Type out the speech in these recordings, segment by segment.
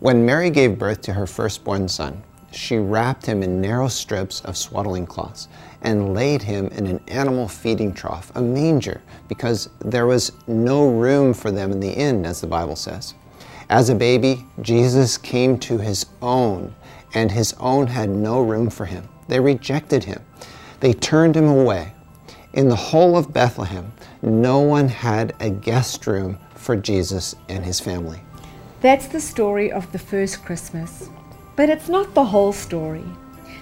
When Mary gave birth to her firstborn son, she wrapped him in narrow strips of swaddling cloths and laid him in an animal feeding trough, a manger, because there was no room for them in the inn, as the Bible says. As a baby, Jesus came to his own, and his own had no room for him. They rejected him, they turned him away. In the whole of Bethlehem, no one had a guest room for Jesus and his family. That's the story of the first Christmas. But it's not the whole story.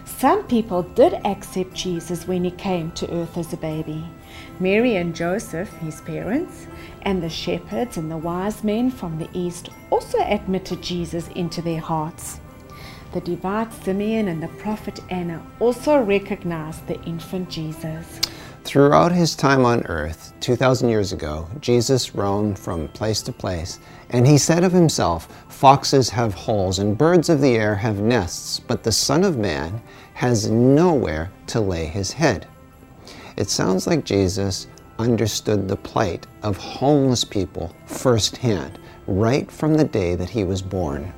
Some people did accept Jesus when he came to earth as a baby. Mary and Joseph, his parents, and the shepherds and the wise men from the east also admitted Jesus into their hearts. The devout Simeon and the prophet Anna also recognized the infant Jesus. Throughout his time on earth, 2,000 years ago, Jesus roamed from place to place, and he said of himself, Foxes have holes and birds of the air have nests, but the Son of Man has nowhere to lay his head. It sounds like Jesus understood the plight of homeless people firsthand, right from the day that he was born.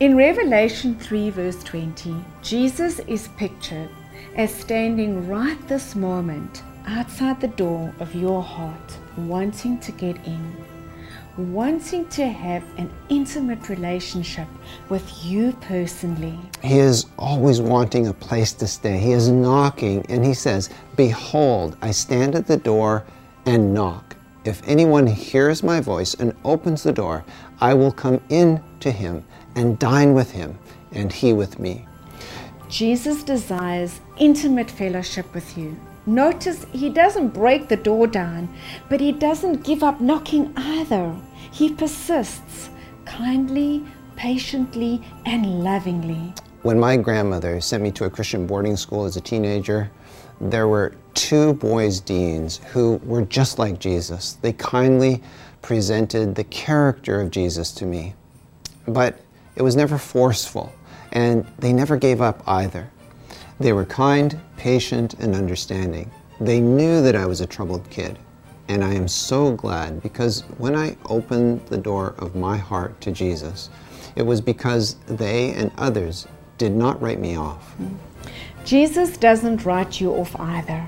In Revelation 3, verse 20, Jesus is pictured as standing right this moment outside the door of your heart, wanting to get in, wanting to have an intimate relationship with you personally. He is always wanting a place to stay. He is knocking and he says, Behold, I stand at the door and knock. If anyone hears my voice and opens the door, I will come in to him and dine with him, and he with me. Jesus desires intimate fellowship with you. Notice he doesn't break the door down, but he doesn't give up knocking either. He persists kindly, patiently, and lovingly. When my grandmother sent me to a Christian boarding school as a teenager, there were two boys' deans who were just like Jesus. They kindly presented the character of Jesus to me, but it was never forceful and they never gave up either. They were kind, patient, and understanding. They knew that I was a troubled kid, and I am so glad because when I opened the door of my heart to Jesus, it was because they and others did not write me off. Jesus doesn't write you off either.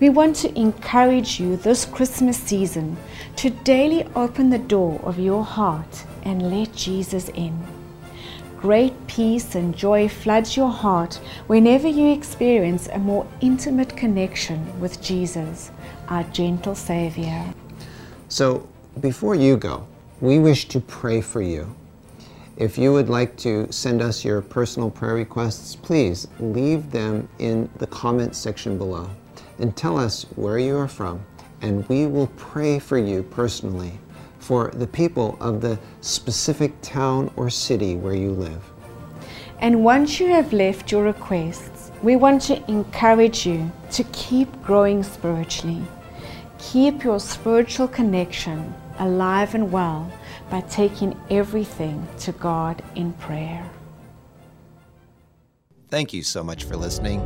We want to encourage you this Christmas season to daily open the door of your heart and let Jesus in. Great peace and joy floods your heart whenever you experience a more intimate connection with Jesus, our gentle Savior. So, before you go, we wish to pray for you. If you would like to send us your personal prayer requests, please leave them in the comment section below and tell us where you are from, and we will pray for you personally for the people of the specific town or city where you live. And once you have left your requests, we want to encourage you to keep growing spiritually. Keep your spiritual connection alive and well by taking everything to God in prayer. Thank you so much for listening.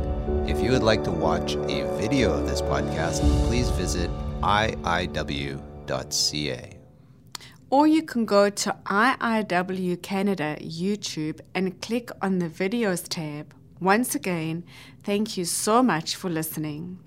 If you would like to watch a video of this podcast, please visit iiw.ca. Or you can go to IIW Canada YouTube and click on the videos tab. Once again, thank you so much for listening.